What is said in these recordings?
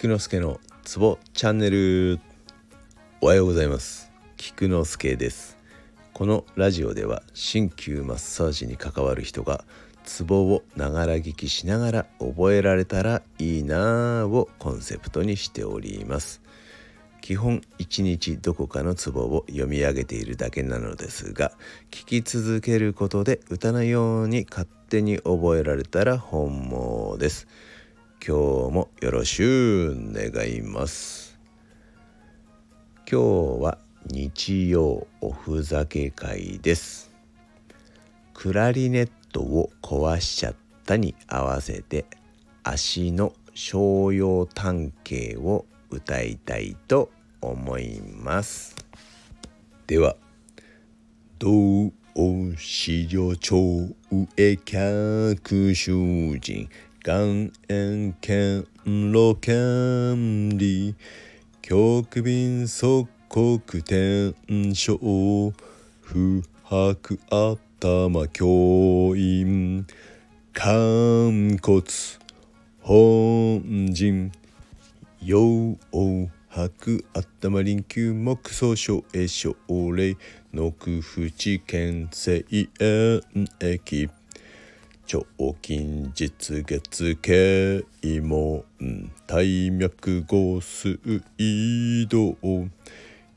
菊之助のツボチャンネル。おはようございます。菊之助です。このラジオでは鍼灸マッサージに関わる人がツボをながら聞きしながら覚えられたらいいなぁをコンセプトにしております。基本一日どこかのツボを読み上げているだけなのですが聞き続けることで歌のように勝手に覚えられたら本望です。今日もよろしゅう願います。今日は日曜おふざけ会です。クラリネットを壊しちゃったに合わせて足の商用探偵を歌いたいと思います。ではどう資料庁上客主人岩塩県路権利局便即刻転生不白頭教員肝骨本人陽白頭臨球木草小栄小霊の空淵県西園駅腸筋実月経門体脈合数移動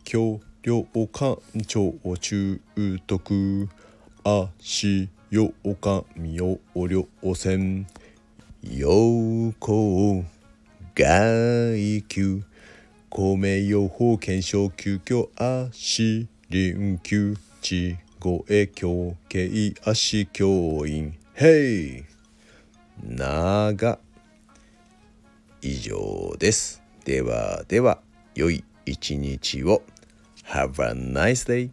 橋梁官庁中徳足陽官妙両線陽光外球公明予報検証急遽足臨休地護衛協計足教員。へいなが以上です。ではでは、良い一日を。Have a nice day!